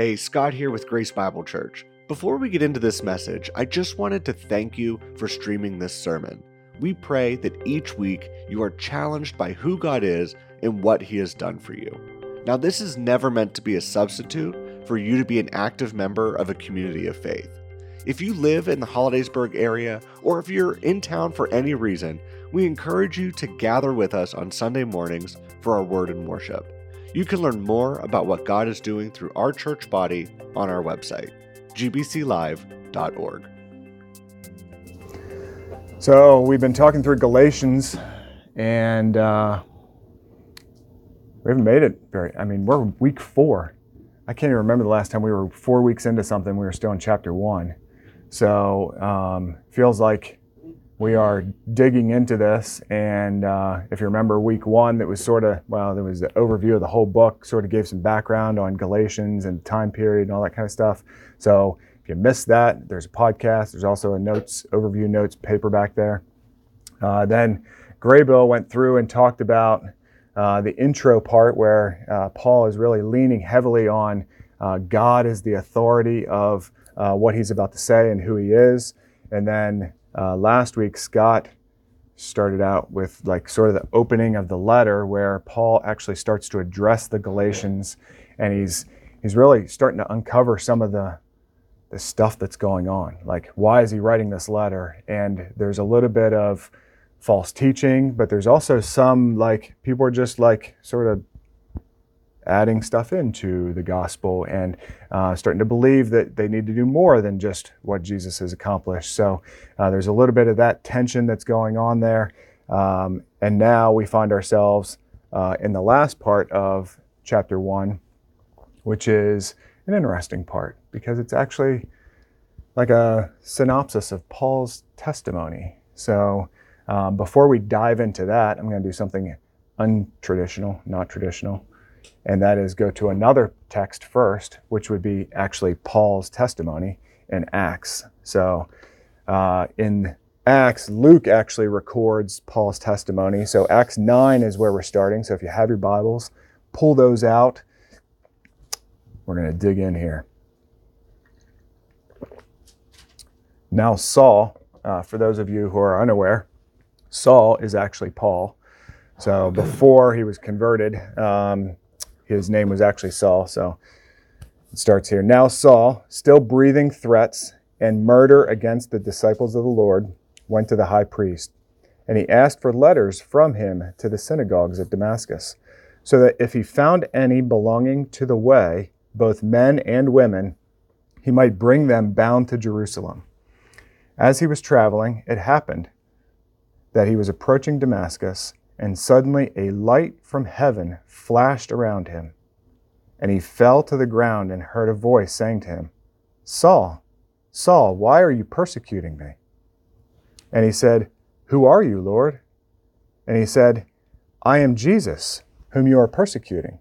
Hey, Scott here with Grace Bible Church. Before we get into this message, I just wanted to thank you for streaming this sermon. We pray that each week you are challenged by who God is and what He has done for you. Now, this is never meant to be a substitute for you to be an active member of a community of faith. If you live in the Hollidaysburg area, or if you're in town for any reason, we encourage you to gather with us on Sunday mornings for our word and worship. You can learn more about what God is doing through our church body on our website, gbclive.org. So, we've been talking through Galatians, and uh, we haven't made it very, I mean, we're week four. I can't even remember the last time we were four weeks into something, we were still in chapter one. So, um, feels like we are digging into this. And uh, if you remember week one, that was sort of, well, there was the overview of the whole book, sort of gave some background on Galatians and time period and all that kind of stuff. So if you missed that, there's a podcast. There's also a notes, overview notes paperback there. Uh, then Graybill went through and talked about uh, the intro part where uh, Paul is really leaning heavily on uh, God as the authority of uh, what he's about to say and who he is. And then uh, last week, Scott started out with like sort of the opening of the letter where Paul actually starts to address the Galatians and he's he's really starting to uncover some of the the stuff that's going on. Like why is he writing this letter? And there's a little bit of false teaching, but there's also some like people are just like sort of adding stuff into the gospel and uh, starting to believe that they need to do more than just what Jesus has accomplished. So uh, there's a little bit of that tension that's going on there. Um, and now we find ourselves uh, in the last part of chapter one, which is an interesting part because it's actually like a synopsis of Paul's testimony. So um, before we dive into that, I'm going to do something untraditional, not traditional and that is go to another text first, which would be actually Paul's testimony in Acts. So uh, in Acts, Luke actually records Paul's testimony. So Acts 9 is where we're starting. So if you have your Bibles, pull those out. We're going to dig in here. Now, Saul, uh, for those of you who are unaware, Saul is actually Paul. So before he was converted, um, his name was actually Saul. So it starts here. Now Saul, still breathing threats and murder against the disciples of the Lord, went to the high priest. And he asked for letters from him to the synagogues at Damascus, so that if he found any belonging to the way, both men and women, he might bring them bound to Jerusalem. As he was traveling, it happened that he was approaching Damascus and suddenly a light from heaven flashed around him. And he fell to the ground and heard a voice saying to him, Saul, Saul, why are you persecuting me? And he said, Who are you, Lord? And he said, I am Jesus, whom you are persecuting.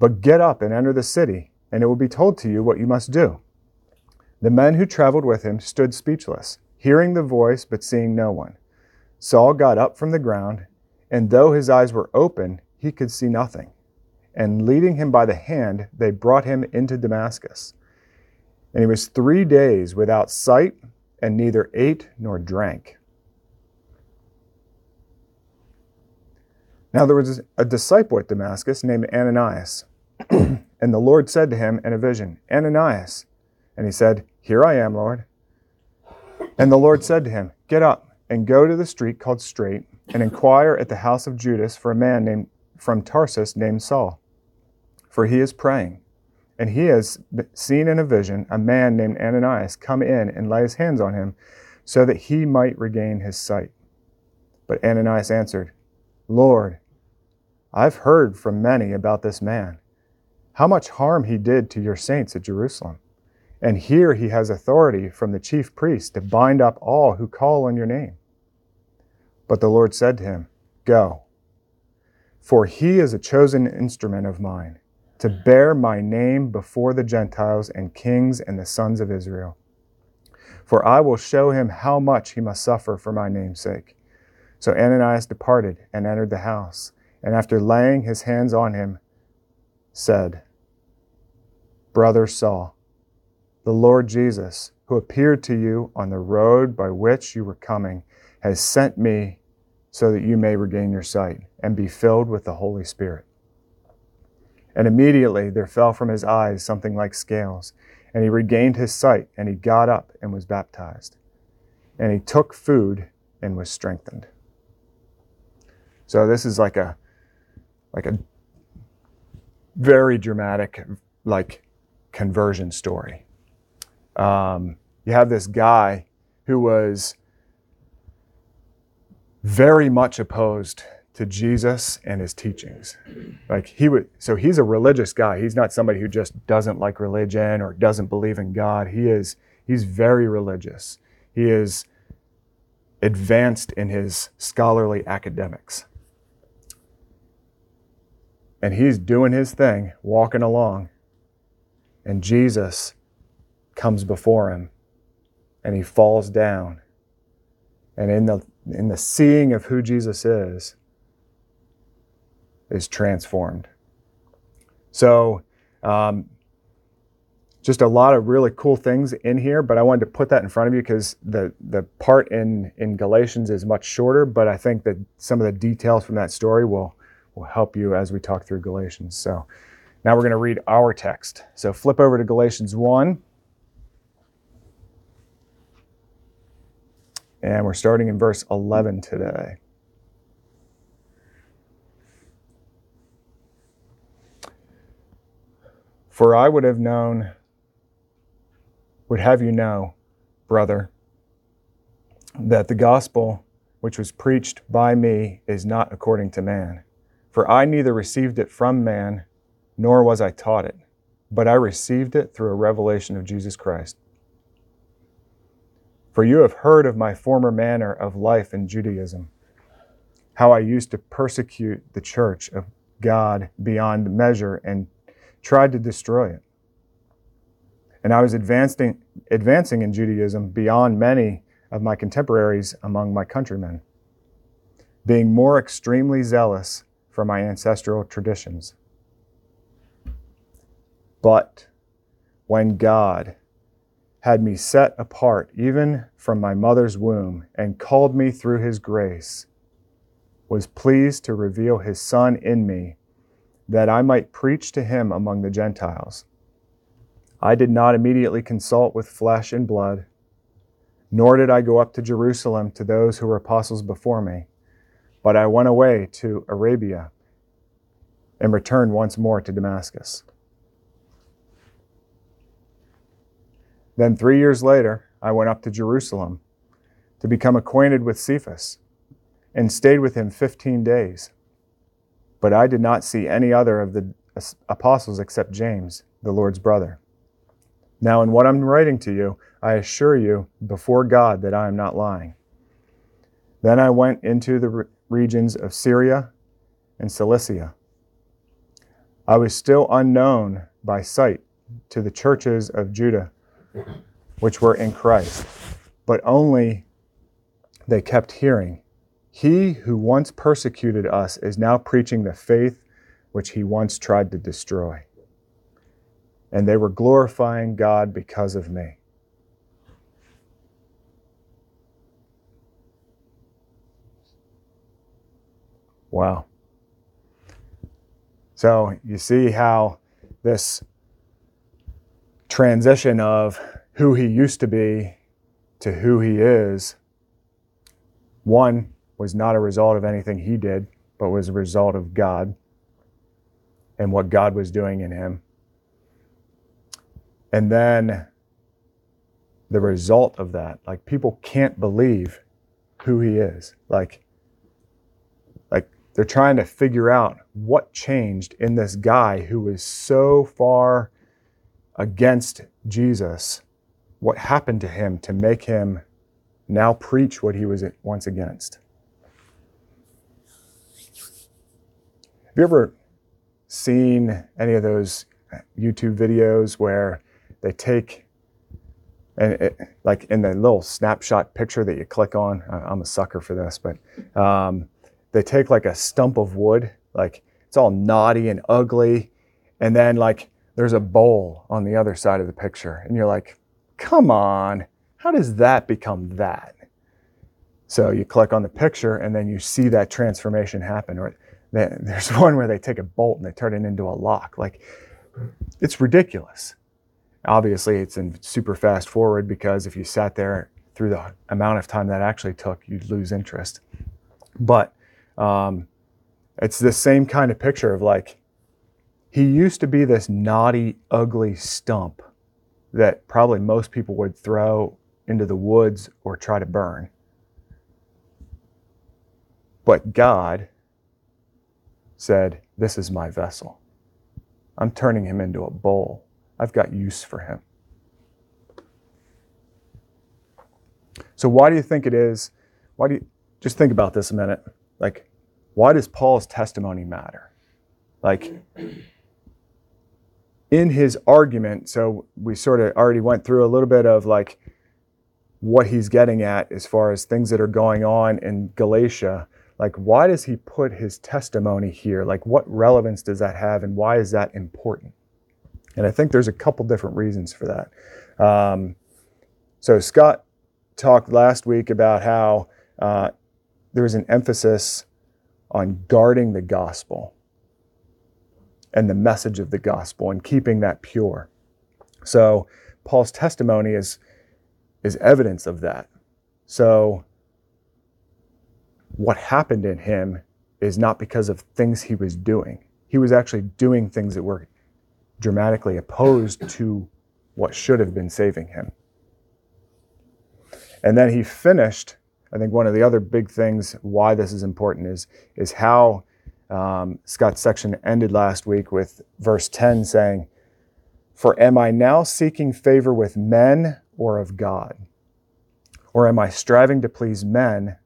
But get up and enter the city, and it will be told to you what you must do. The men who traveled with him stood speechless, hearing the voice but seeing no one. Saul got up from the ground, and though his eyes were open, he could see nothing. And leading him by the hand, they brought him into Damascus. And he was three days without sight, and neither ate nor drank. Now there was a disciple at Damascus named Ananias. and the Lord said to him in a vision, Ananias. And he said, Here I am, Lord. And the Lord said to him, Get up and go to the street called Straight, and inquire at the house of Judas for a man named from Tarsus named Saul. For he is praying, and he has seen in a vision a man named Ananias come in and lay his hands on him, so that he might regain his sight. But Ananias answered, Lord, I've heard from many about this man, how much harm he did to your saints at Jerusalem. And here he has authority from the chief priest to bind up all who call on your name. But the Lord said to him, Go, for he is a chosen instrument of mine, to bear my name before the Gentiles and kings and the sons of Israel. For I will show him how much he must suffer for my name's sake. So Ananias departed and entered the house, and after laying his hands on him, said, brother Saul, the Lord Jesus, who appeared to you on the road by which you were coming, has sent me so that you may regain your sight and be filled with the Holy Spirit. And immediately there fell from his eyes something like scales, and he regained his sight, and he got up and was baptized. And he took food and was strengthened. So this is like a like a very dramatic like conversion story. Um, you have this guy who was very much opposed to Jesus and his teachings. Like he would so he's a religious guy. He's not somebody who just doesn't like religion or doesn't believe in God. He is he's very religious. He is advanced in his scholarly academics. And he's doing his thing, walking along. And Jesus comes before him and he falls down. And in the in the seeing of who Jesus is, is transformed. So, um, just a lot of really cool things in here, but I wanted to put that in front of you because the, the part in, in Galatians is much shorter, but I think that some of the details from that story will, will help you as we talk through Galatians. So now we're going to read our text. So flip over to Galatians 1. And we're starting in verse 11 today. For I would have known, would have you know, brother, that the gospel which was preached by me is not according to man. For I neither received it from man, nor was I taught it, but I received it through a revelation of Jesus Christ. For you have heard of my former manner of life in Judaism, how I used to persecute the church of God beyond measure and tried to destroy it. And I was advancing, advancing in Judaism beyond many of my contemporaries among my countrymen, being more extremely zealous for my ancestral traditions. But when God had me set apart even from my mother's womb and called me through his grace, was pleased to reveal his Son in me that I might preach to him among the Gentiles. I did not immediately consult with flesh and blood, nor did I go up to Jerusalem to those who were apostles before me, but I went away to Arabia and returned once more to Damascus. Then, three years later, I went up to Jerusalem to become acquainted with Cephas and stayed with him 15 days. But I did not see any other of the apostles except James, the Lord's brother. Now, in what I'm writing to you, I assure you before God that I am not lying. Then I went into the regions of Syria and Cilicia. I was still unknown by sight to the churches of Judah, which were in Christ, but only they kept hearing he who once persecuted us is now preaching the faith which he once tried to destroy. And they were glorifying God because of me. Wow. So you see how this transition of who he used to be to who he is, one, was not a result of anything he did, but was a result of God and what God was doing in him. And then the result of that, like people can't believe who he is. Like, like they're trying to figure out what changed in this guy who was so far against Jesus. What happened to him to make him now preach what he was once against? Have you ever seen any of those YouTube videos where they take and it, like in the little snapshot picture that you click on, I'm a sucker for this, but um, they take like a stump of wood, like it's all knotty and ugly, and then like there's a bowl on the other side of the picture. And you're like, come on, how does that become that? So you click on the picture and then you see that transformation happen. Or there's one where they take a bolt and they turn it into a lock. Like, it's ridiculous. Obviously, it's in super fast forward because if you sat there through the amount of time that actually took, you'd lose interest. But um, it's the same kind of picture of like, he used to be this naughty, ugly stump that probably most people would throw into the woods or try to burn. But God said, This is my vessel. I'm turning him into a bowl. I've got use for him. So, why do you think it is? Why do you just think about this a minute? Like, why does Paul's testimony matter? Like, in his argument, so we sort of already went through a little bit of like what he's getting at as far as things that are going on in Galatia. Like, why does he put his testimony here? Like, what relevance does that have, and why is that important? And I think there's a couple different reasons for that. Um, so, Scott talked last week about how uh, there was an emphasis on guarding the gospel and the message of the gospel and keeping that pure. So Paul's testimony is, is evidence of that. So what happened in him is not because of things he was doing. He was actually doing things that were dramatically opposed to what should have been saving him. And then he finished, I think one of the other big things why this is important is, is how um, Scott's section ended last week with verse 10 saying, For am I now seeking favor with men or of God? Or am I striving to please men?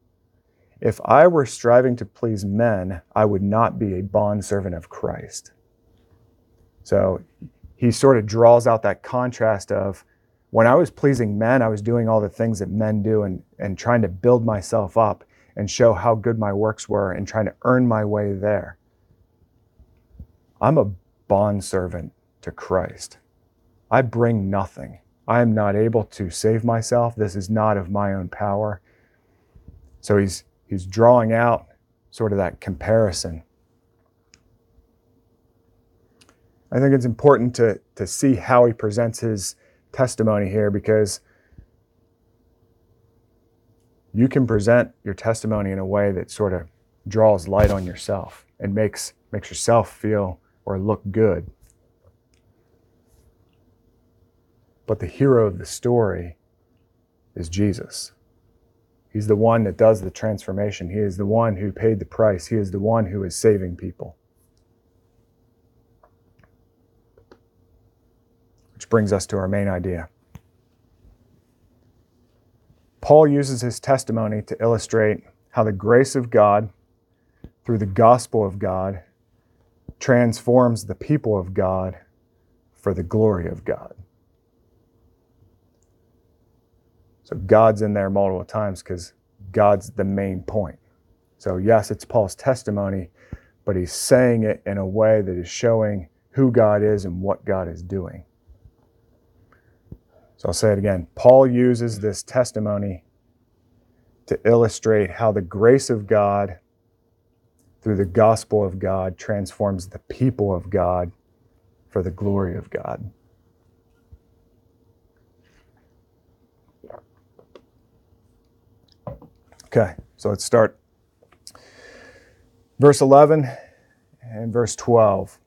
If I were striving to please men, I would not be a bondservant of Christ. So he sort of draws out that contrast of when I was pleasing men, I was doing all the things that men do and, and trying to build myself up and show how good my works were and trying to earn my way there. I'm a bondservant to Christ. I bring nothing. I am not able to save myself. This is not of my own power. So he's he's drawing out sort of that comparison. I think it's important to, to see how he presents his testimony here because you can present your testimony in a way that sort of draws light on yourself and makes makes yourself feel or look good. But the hero of the story is Jesus. He's the one that does the transformation. He is the one who paid the price. He is the one who is saving people. Which brings us to our main idea. Paul uses his testimony to illustrate how the grace of God, through the gospel of God, transforms the people of God for the glory of God. So God's in there multiple times because God's the main point. So, yes, it's Paul's testimony, but he's saying it in a way that is showing who God is and what God is doing. So I'll say it again. Paul uses this testimony to illustrate how the grace of God through the gospel of God transforms the people of God for the glory of God. Okay, so let's start. Verse 11 and verse 12.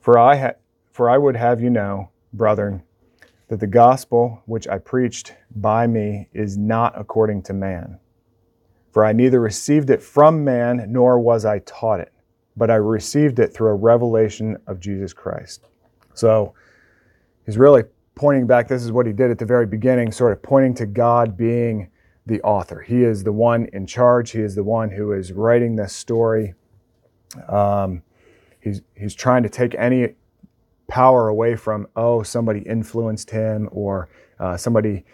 For I, ha- for I would have you know, brethren, that the gospel which I preached by me is not according to man. For I neither received it from man nor was I taught it, but I received it through a revelation of Jesus Christ. So he's really pointing back. This is what he did at the very beginning, sort of pointing to God being the author. He is the one in charge, he is the one who is writing this story. Um, he's, he's trying to take any power away from, oh, somebody influenced him or uh, somebody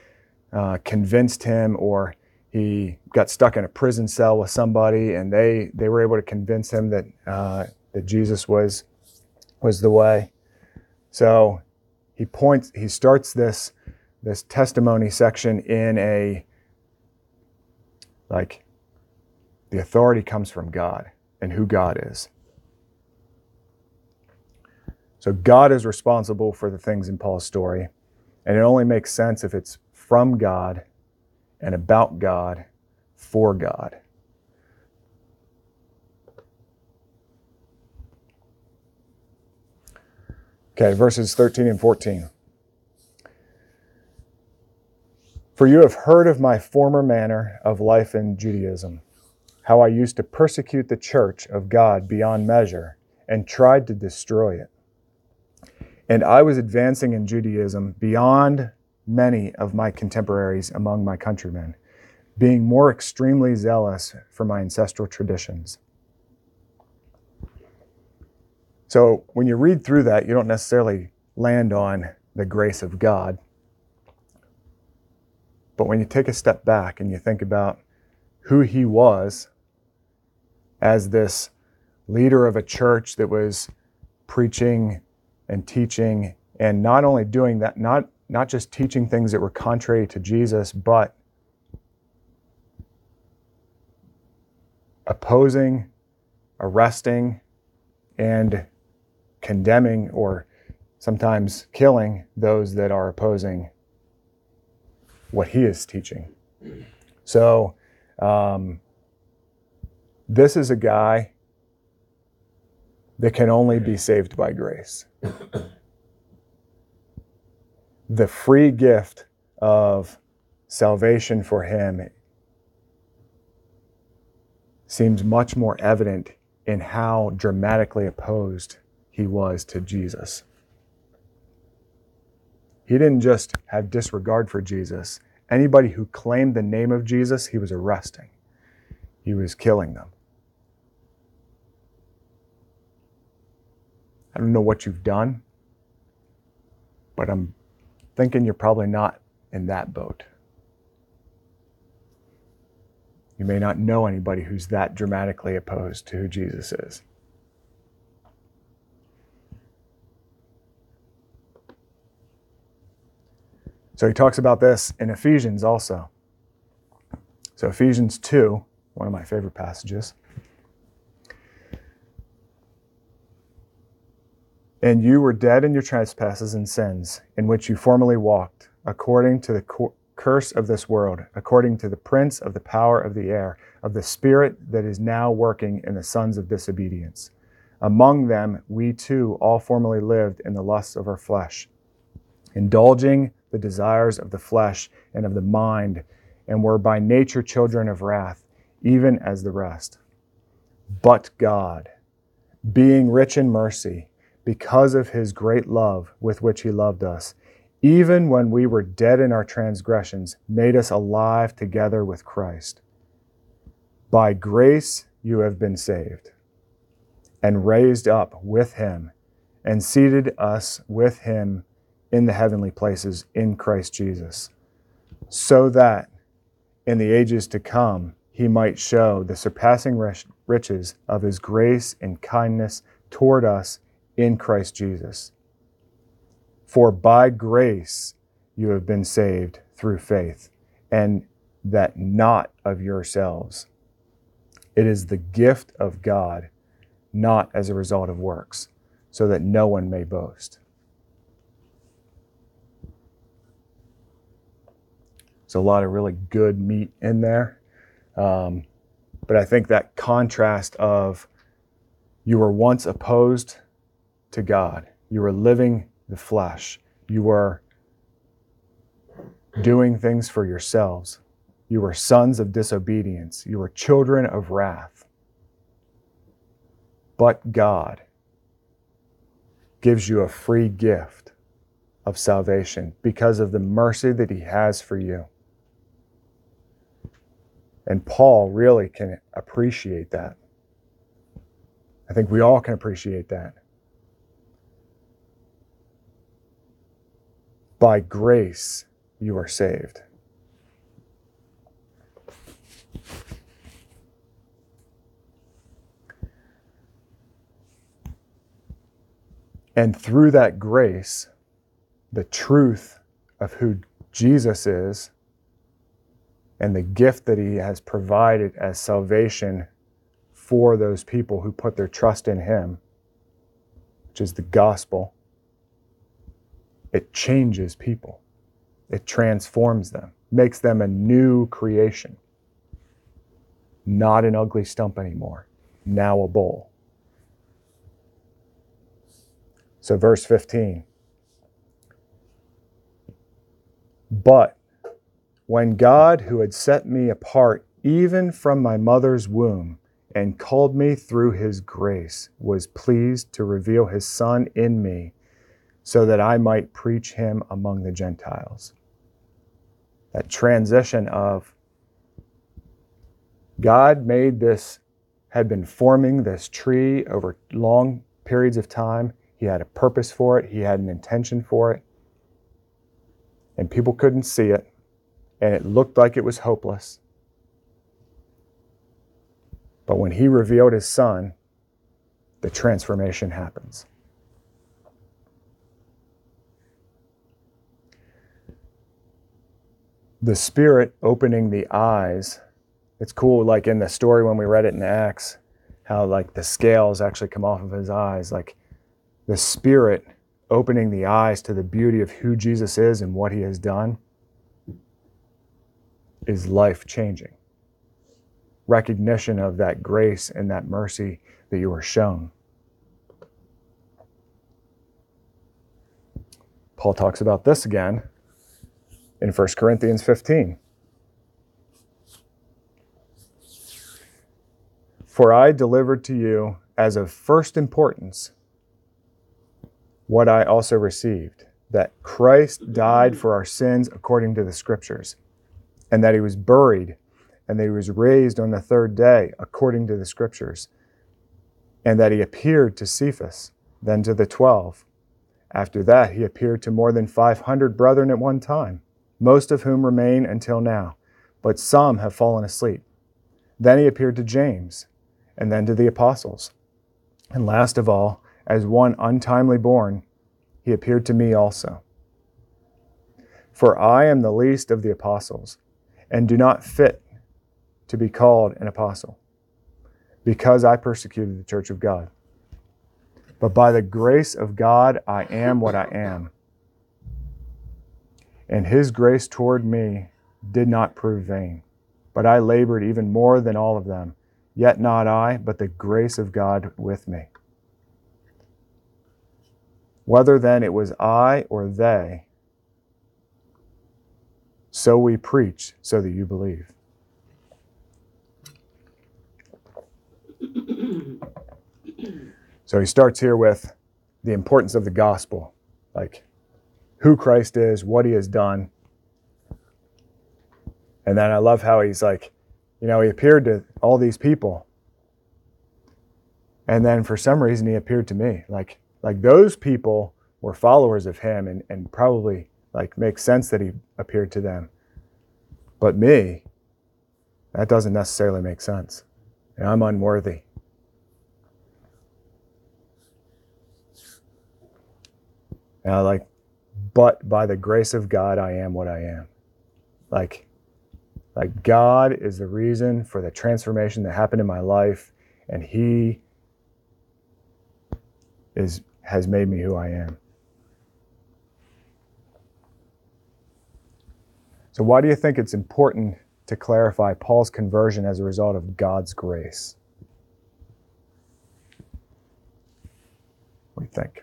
uh, convinced him or he got stuck in a prison cell with somebody and they, they were able to convince him that, uh, that Jesus was was the way. So he points, he starts this, this testimony section in a, like, the authority comes from God and who God is. So God is responsible for the things in Paul's story, and it only makes sense if it's from God and about God for God. Okay, verses 13 and 14. For you have heard of my former manner of life in Judaism, how I used to persecute the church of God beyond measure and tried to destroy it. And I was advancing in Judaism beyond many of my contemporaries among my countrymen, being more extremely zealous for my ancestral traditions. So when you read through that, you don't necessarily land on the grace of God. But when you take a step back and you think about who he was as this leader of a church that was preaching and teaching and not only doing that, not, not just teaching things that were contrary to Jesus, but opposing, arresting, and condemning or sometimes killing those that are opposing what he is teaching. So, um, this is a guy that can only be saved by grace. The free gift of salvation for him seems much more evident in how dramatically opposed he was to Jesus. He didn't just have disregard for Jesus. Anybody who claimed the name of Jesus, he was arresting, he was killing them. I don't know what you've done, but I'm thinking you're probably not in that boat. You may not know anybody who's that dramatically opposed to who Jesus is. So he talks about this in Ephesians also. So, Ephesians 2, one of my favorite passages. And you were dead in your trespasses and sins, in which you formerly walked, according to the curse of this world, according to the prince of the power of the air, of the spirit that is now working in the sons of disobedience. Among them, we too all formerly lived in the lusts of our flesh, indulging the desires of the flesh and of the mind, and were by nature children of wrath, even as the rest. But God, being rich in mercy, because of his great love with which he loved us, even when we were dead in our transgressions, made us alive together with Christ. By grace you have been saved, and raised up with him, and seated us with him in the heavenly places in Christ Jesus, so that in the ages to come he might show the surpassing riches of his grace and kindness toward us in Christ Jesus. For by grace you have been saved through faith, and that not of yourselves. It is the gift of God, not as a result of works, so that no one may boast. There's a lot of really good meat in there. Um, but I think that contrast of you were once opposed to God, you were living the flesh, you were doing things for yourselves, you were sons of disobedience, you were children of wrath. But God gives you a free gift of salvation because of the mercy that He has for you. And Paul really can appreciate that. I think we all can appreciate that. By grace, you are saved. And through that grace, the truth of who Jesus is and the gift that he has provided as salvation for those people who put their trust in him, which is the gospel, it changes people. It transforms them, makes them a new creation. Not an ugly stump anymore, now a bowl. So, verse 15. But when God, who had set me apart even from my mother's womb and called me through his grace, was pleased to reveal his Son in me so that I might preach him among the Gentiles. That transition of God made this, had been forming this tree over long periods of time. He had a purpose for it, He had an intention for it. And people couldn't see it, and it looked like it was hopeless. But when He revealed His Son, the transformation happens. The Spirit opening the eyes. It's cool, like in the story when we read it in Acts, how like the scales actually come off of his eyes. Like the Spirit opening the eyes to the beauty of who Jesus is and what he has done is life changing. Recognition of that grace and that mercy that you are shown. Paul talks about this again in 1 Corinthians 15. For I delivered to you as of first importance what I also received that Christ died for our sins according to the Scriptures, and that he was buried, and that he was raised on the third day according to the Scriptures, and that he appeared to Cephas, then to the twelve. After that, he appeared to more than 500 brethren at one time, most of whom remain until now, but some have fallen asleep. Then he appeared to James, and then to the apostles. And last of all, as one untimely born, he appeared to me also. For I am the least of the apostles, and do not fit to be called an apostle, because I persecuted the church of God. But by the grace of God, I am what I am. And his grace toward me did not prove vain, but I labored even more than all of them. Yet not I, but the grace of God with me. Whether then it was I or they, so we preach, so that you believe. So he starts here with the importance of the gospel, like who Christ is, what he has done. And then I love how he's like, you know, he appeared to all these people. And then for some reason he appeared to me. Like like those people were followers of him and, and probably like makes sense that he appeared to them. But me, that doesn't necessarily make sense. And I'm unworthy. And I like, but by the grace of God, I am what I am. Like, like God is the reason for the transformation that happened in my life, and He is has made me who I am. So, why do you think it's important to clarify Paul's conversion as a result of God's grace? What do you think?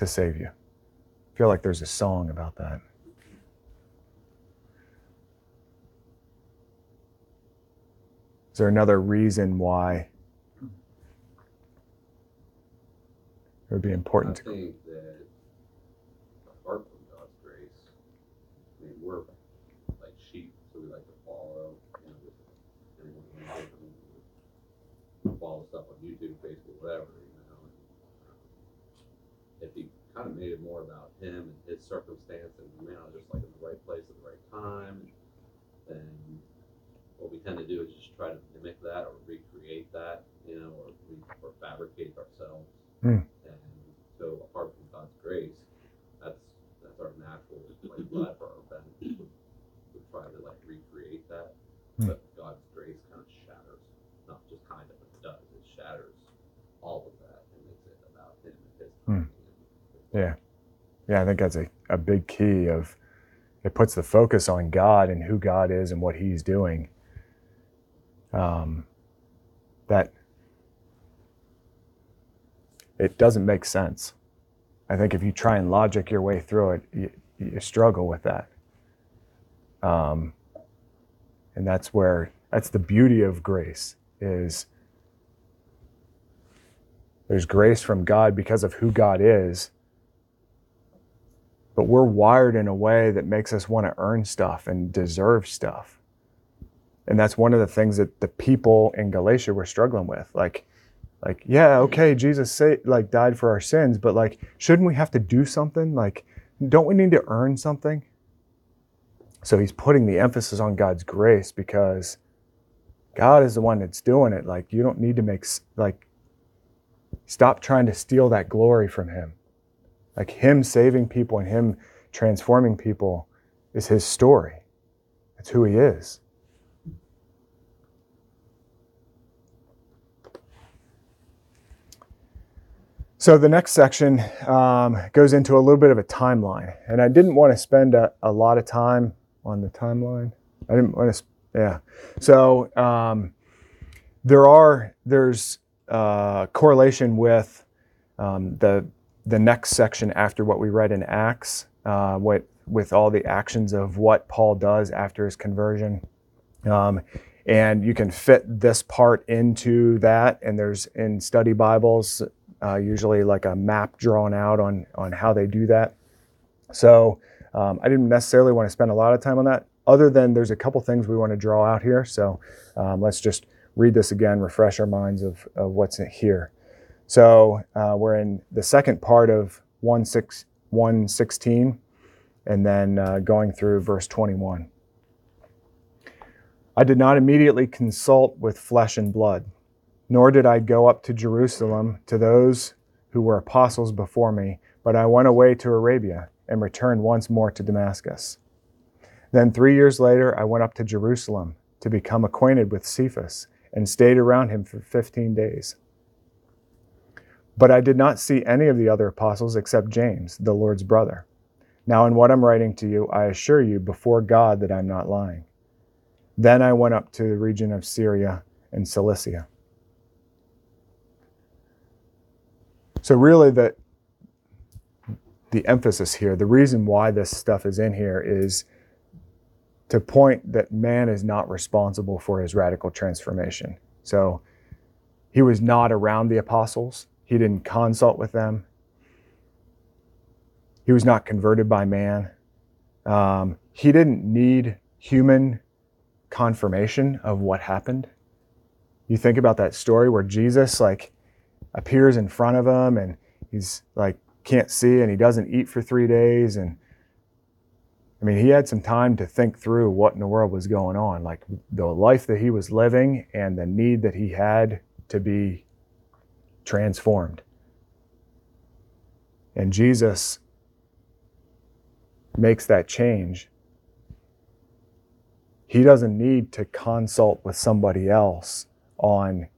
to save you. I feel like there's a song about that. Is there another reason why it would be important I to think that apart from God's grace, I mean, we're like sheep, so we like to follow you know, everyone follow stuff on YouTube, Facebook, whatever kind of made it more about him and his circumstance, and man, I was just like in the right place at the right time, then what we tend to do is just try to mimic that or recreate that, you know, or, or fabricate ourselves. Mm. And so, apart from God's grace, that's that's our natural like left or our bent. We, we try to like recreate that, Mm. but God's grace kind of shatters, not just kind of, but it does. It shatters all of that and makes it about Him and His Mm. timing. Yeah. Yeah, I think that's a, a big key of it puts the focus on God and who God is and what He's doing. Um, that it doesn't make sense. I think if you try and logic your way through it, you, you struggle with that. Um, and that's where that's the beauty of grace is there's grace from God because of who God is but we're wired in a way that makes us want to earn stuff and deserve stuff. And that's one of the things that the people in Galatia were struggling with. Like, like, yeah, okay, Jesus say, like died for our sins, but like, shouldn't we have to do something? Like, don't we need to earn something? So he's putting the emphasis on God's grace because God is the one that's doing it. Like, you don't need to make like stop trying to steal that glory from him like him saving people and him transforming people is his story. It's who he is. So the next section um, goes into a little bit of a timeline, and I didn't want to spend a, a lot of time on the timeline. I didn't want to, yeah. So um, there are there's uh, correlation with um, the the next section after what we read in Acts, uh, what, with all the actions of what Paul does after his conversion. Um, and you can fit this part into that. And there's in study Bibles, uh, usually like a map drawn out on, on how they do that. So um, I didn't necessarily want to spend a lot of time on that, other than there's a couple things we want to draw out here. So um, let's just read this again, refresh our minds of, of what's here. So uh, we're in the second part of 1, 6, 116 and then uh, going through verse 21. I did not immediately consult with flesh and blood, nor did I go up to Jerusalem to those who were apostles before me, but I went away to Arabia and returned once more to Damascus. Then three years later, I went up to Jerusalem to become acquainted with Cephas and stayed around him for 15 days. But I did not see any of the other apostles except James, the Lord's brother. Now, in what I'm writing to you, I assure you before God that I'm not lying. Then I went up to the region of Syria and Cilicia. So, really, the, the emphasis here, the reason why this stuff is in here is to point that man is not responsible for his radical transformation. So, he was not around the apostles. He didn't consult with them. He was not converted by man. Um, he didn't need human confirmation of what happened. You think about that story where Jesus like appears in front of him and he's like can't see and he doesn't eat for 3 days and I mean, he had some time to think through what in the world was going on, like the life that he was living and the need that he had to be transformed. And Jesus makes that change. He doesn't need to consult with somebody else on,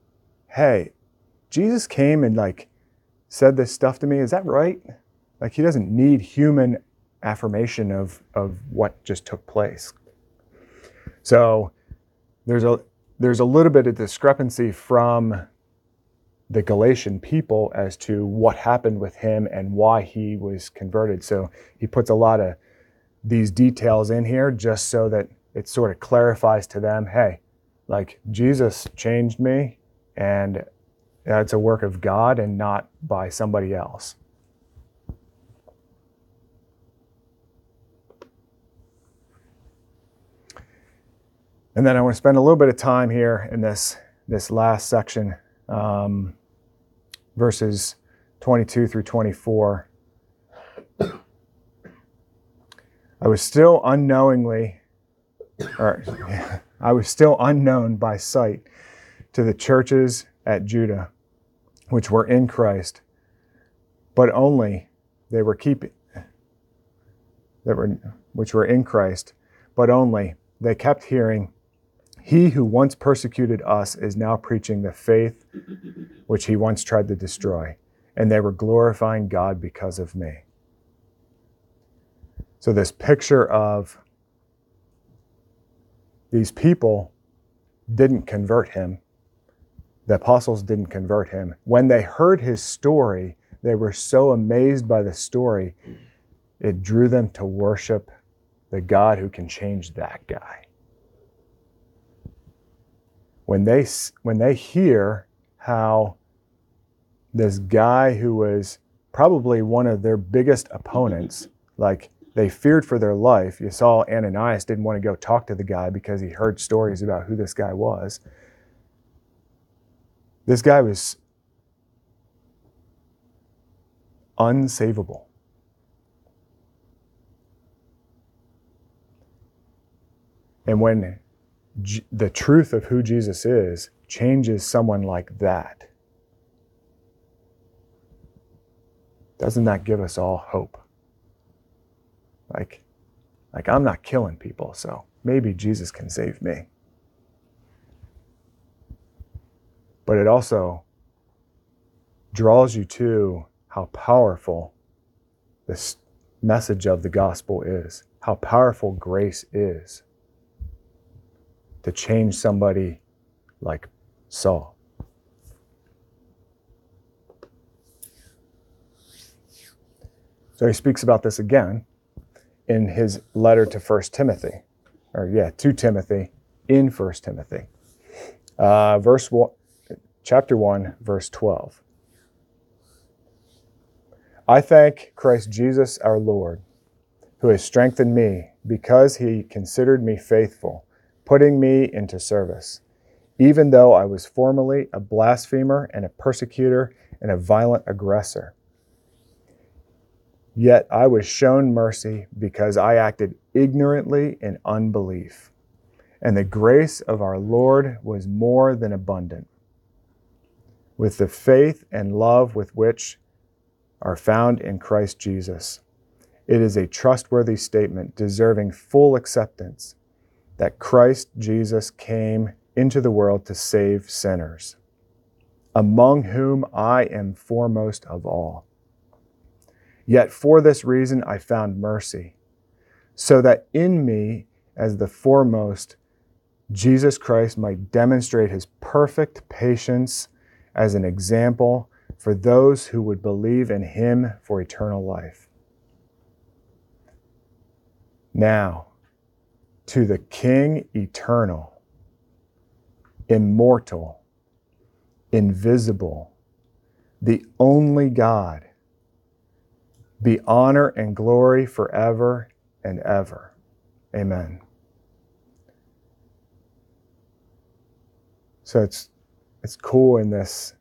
hey, Jesus came and like said this stuff to me. Is that right? Like he doesn't need human affirmation of, of what just took place. So there's a there's a little bit of discrepancy from the Galatian people as to what happened with him and why he was converted. So he puts a lot of these details in here just so that it sort of clarifies to them, hey, like Jesus changed me, and that's a work of God and not by somebody else. And then I want to spend a little bit of time here in this, this last section, um, verses 22 through 24. I was still unknowingly, or I was still unknown by sight to the churches at Judah, which were in Christ, but only they were keeping, that were, which were in Christ, but only they kept hearing he who once persecuted us is now preaching the faith which he once tried to destroy, and they were glorifying God because of me. So, this picture of these people didn't convert him, the apostles didn't convert him. When they heard his story, they were so amazed by the story, it drew them to worship the God who can change that guy when they when they hear how this guy who was probably one of their biggest opponents, like they feared for their life. You saw Ananias didn't want to go talk to the guy because he heard stories about who this guy was. This guy was unsavable. And when the truth of who Jesus is changes someone like that, doesn't that give us all hope? Like, like I'm not killing people, so maybe Jesus can save me. But it also draws you to how powerful this message of the gospel is, how powerful grace is to change somebody like Saul. So he speaks about this again in his letter to First Timothy, or yeah, to Timothy in First Timothy, uh, verse one, chapter one, verse twelve. I thank Christ Jesus our Lord, who has strengthened me because he considered me faithful putting me into service, even though I was formerly a blasphemer and a persecutor and a violent aggressor. Yet I was shown mercy because I acted ignorantly in unbelief. And the grace of our Lord was more than abundant. With the faith and love with which are found in Christ Jesus, it is a trustworthy statement deserving full acceptance that Christ Jesus came into the world to save sinners, among whom I am foremost of all. Yet for this reason I found mercy, so that in me, as the foremost, Jesus Christ might demonstrate his perfect patience as an example for those who would believe in him for eternal life. Now, to the King eternal, immortal, invisible, the only God, be honor and glory forever and ever. Amen. So it's it's cool in this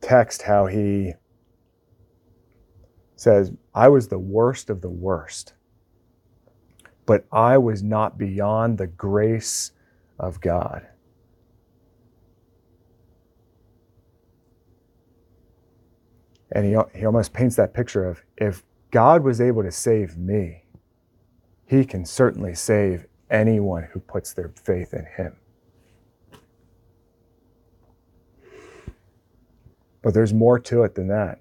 text how he says, I was the worst of the worst but I was not beyond the grace of God. And he, he almost paints that picture of if God was able to save me, he can certainly save anyone who puts their faith in him. But there's more to it than that.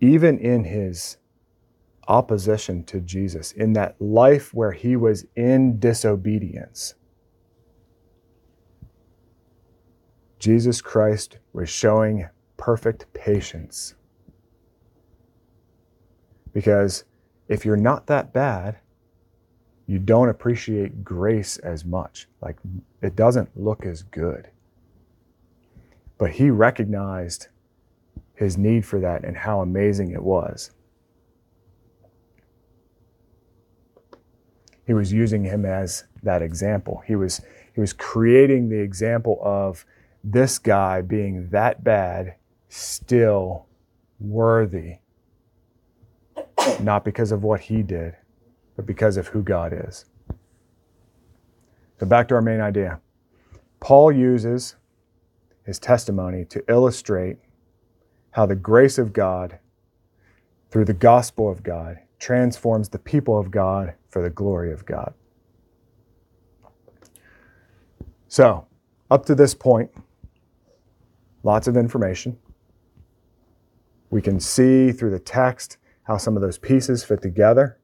Even in his opposition to Jesus, in that life where he was in disobedience. Jesus Christ was showing perfect patience. Because if you're not that bad, you don't appreciate grace as much. Like it doesn't look as good. But he recognized his need for that and how amazing it was. He was using him as that example. He was he was creating the example of this guy being that bad still worthy not because of what he did, but because of who God is. So, back to our main idea. Paul uses his testimony to illustrate how the grace of God, through the gospel of God, transforms the people of God for the glory of God. So, up to this point, lots of information. We can see through the text how some of those pieces fit together.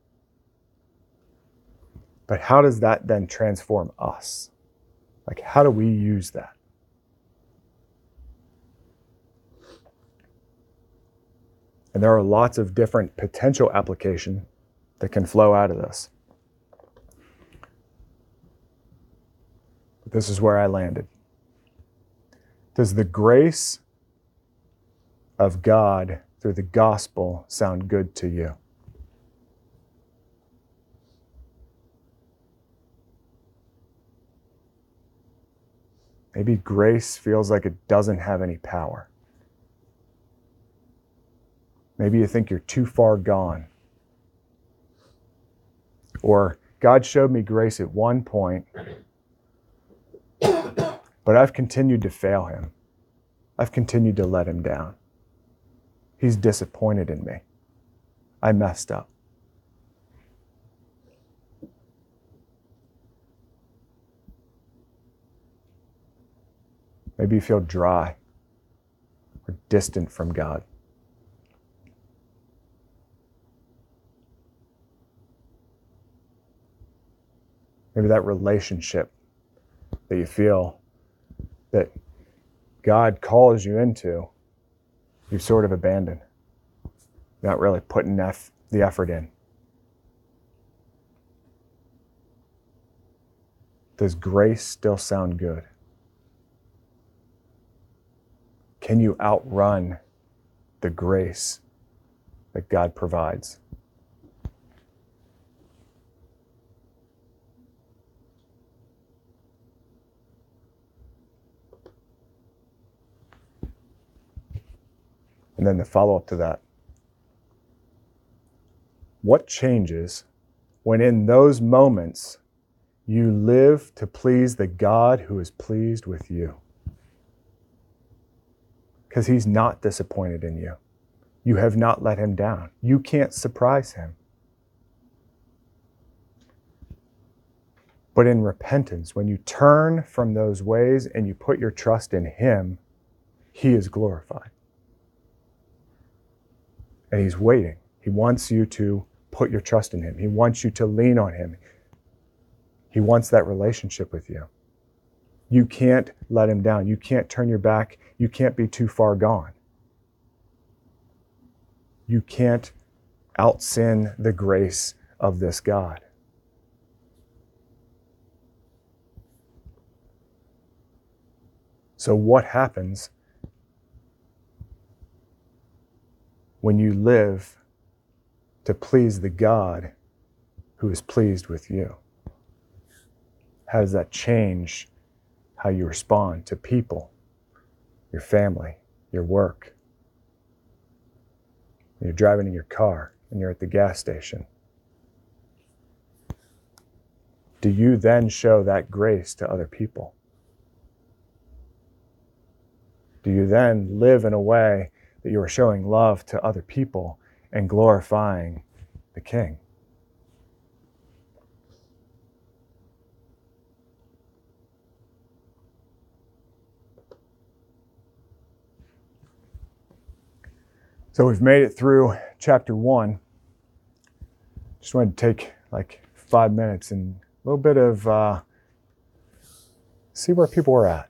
But how does that then transform us? Like, how do we use that? And there are lots of different potential application that can flow out of this. But this is where I landed. Does the grace of God through the gospel sound good to you? Maybe grace feels like it doesn't have any power. Maybe you think you're too far gone. Or God showed me grace at one point, but I've continued to fail him. I've continued to let him down. He's disappointed in me. I messed up. Maybe you feel dry or distant from God. Maybe that relationship that you feel that God calls you into you've sort of abandoned. Not really putting the effort in. Does grace still sound good? Can you outrun the grace that God provides? And then the follow up to that. What changes when in those moments you live to please the God who is pleased with you? Because he's not disappointed in you. You have not let him down. You can't surprise him. But in repentance, when you turn from those ways and you put your trust in him, he is glorified and He's waiting. He wants you to put your trust in Him, He wants you to lean on Him. He wants that relationship with you. You can't let Him down. You can't turn your back. You can't be too far gone. You can't out sin the grace of this God. So, what happens when you live to please the God who is pleased with you? How does that change how you respond to people, your family, your work? You're driving in your car and you're at the gas station. Do you then show that grace to other people? Do you then live in a way that you are showing love to other people and glorifying the King. So we've made it through chapter one. Just wanted to take like five minutes and a little bit of uh, see where people are at.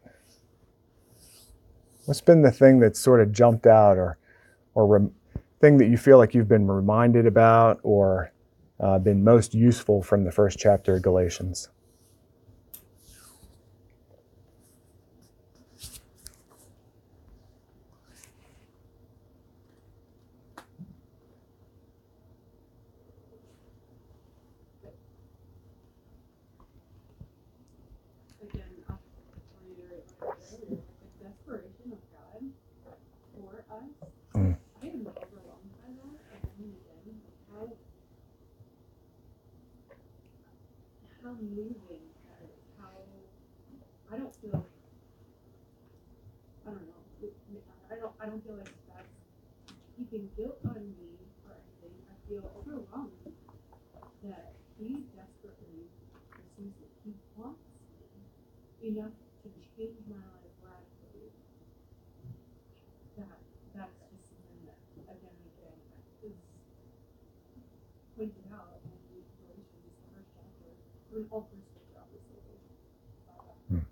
What's been the thing that sort of jumped out or, or rem- thing that you feel like you've been reminded about or uh, been most useful from the first chapter of Galatians? again, I'll reiterate what I said earlier, the desperation of God for us. Mm. I am overwhelmed by that again and again, how how moving that is, how I don't feel I don't know, it- I don't I don't feel like that's keeping guilt on me or anything. I feel overwhelmed that he desperately pursues it. He wants me enough to change my life radically. That that's just something that again and again is pointed out in the Galatians first chapter. I mean all first chapter obviously. but,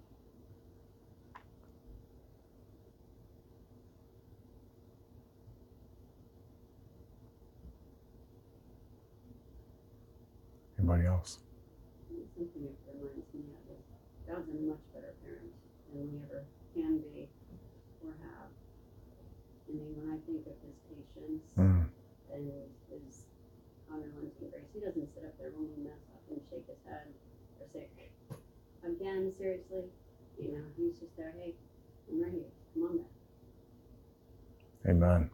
uh, Anybody else? Something that reminds me of is God's a much better parent than we ever can be or have. I mean, when I think of his patience Mm. and his unrelenting grace, he doesn't sit up there when we mess up and shake his head or say, again, seriously, you know, he's just there, hey, I'm right here. come on back. Amen.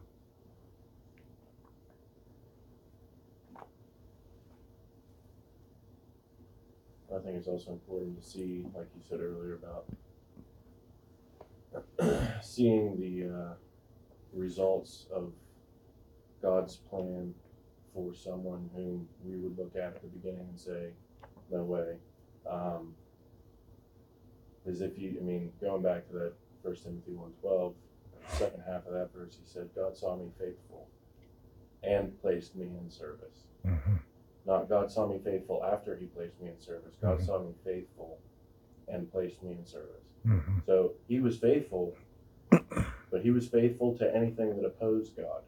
I think it's also important to see, like you said earlier, about seeing the uh, results of God's plan for someone whom we would look at at the beginning and say, "No way." Um, as if you, I mean, going back to that First Timothy one twelve, second half of that verse, he said, "God saw me faithful, and placed me in service." hmm Not God saw me faithful after he placed me in service. God Mhm. saw me faithful and placed me in service. hmm So he was faithful, but he was faithful to anything that opposed God.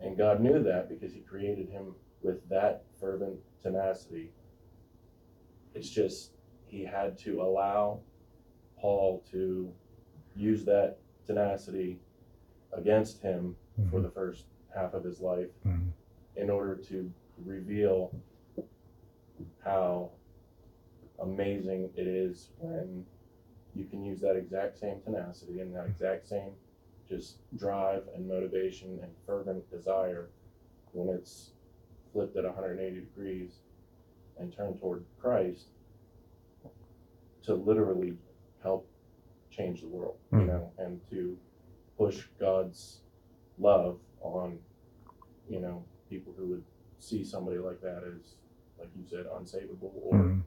And God knew that because he created him with that fervent tenacity. It's just he had to allow Paul to use that tenacity against him for the first half of his life Mhm. in order to reveal how amazing it is when you can use that exact same tenacity and that exact same just drive and motivation and fervent desire when it's flipped at 180 degrees and turned toward Christ to literally help change the world, you Mhm. know, and to push God's love on, you know, people who would see somebody like that as, like you said, unsavable or Mhm.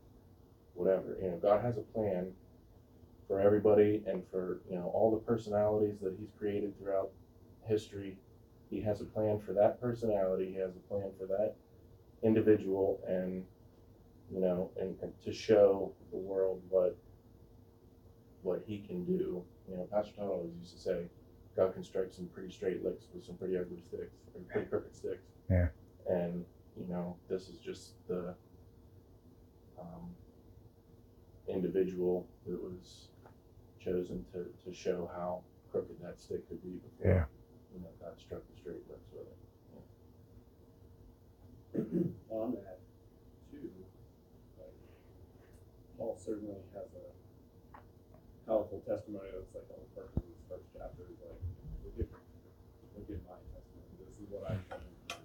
whatever. You know, God has a plan for everybody and for, you know, all the personalities that He's created throughout history. He has a plan for that personality, He has a plan for that individual, and, you know, and, and to show the world what what He can do. You know, Pastor Todd always used to say, God can strike some pretty straight licks with some pretty ugly sticks, or pretty crooked sticks. Yeah. And, you know, this is just the um, individual that was chosen to, to show how crooked that stick could be before, Yeah. you know, God struck the straight lips with it. on that too, like Paul certainly has a powerful testimony that's like on the first in this first chapter is like, look at look at my testimony. This is what I've done uh,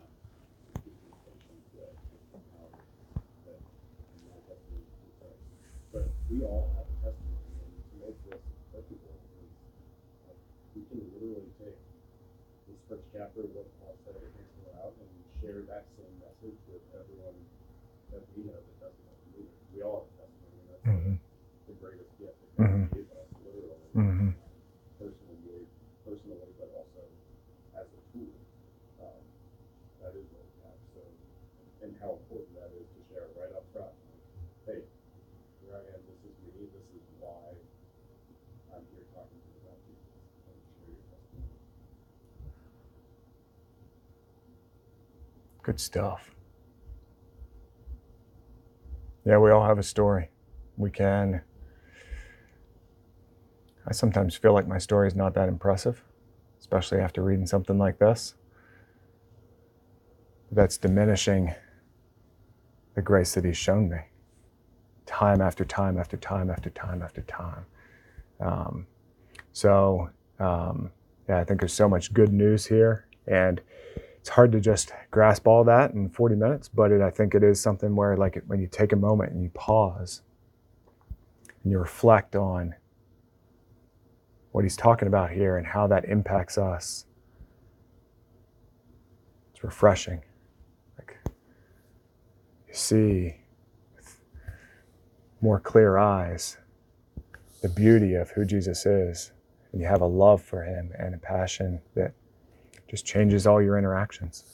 keeping patience with um, that in my testimony to Christ. But we all have a testimony and to make this applicable is like we can literally take this first chapter of what Paul said at Hansel out and share that same message with everyone that we know that doesn't have a leader. We all have a testimony. and That's Mhm. the greatest gift that Mhm. God gave us, literally, Mhm. personally, personally, but also as a tool. Um, that is what we have. So, and how important that is to share right up front. Like, hey, here I am. This is me. This is why I'm here talking to you about Jesus. And share your testimony. Good stuff. Yeah, we all have a story. We can. I sometimes feel like my story is not that impressive, especially after reading something like this. That's diminishing the grace that He's shown me time after time after time after time after time. Um, so, um, yeah, I think there's so much good news here. And it's hard to just grasp all that in 40 minutes, but it, I think it is something where, like, when you take a moment and you pause and you reflect on what he's talking about here and how that impacts us, it's refreshing. Like, you see with more clear eyes the beauty of who Jesus is, and you have a love for him and a passion that just changes all your interactions.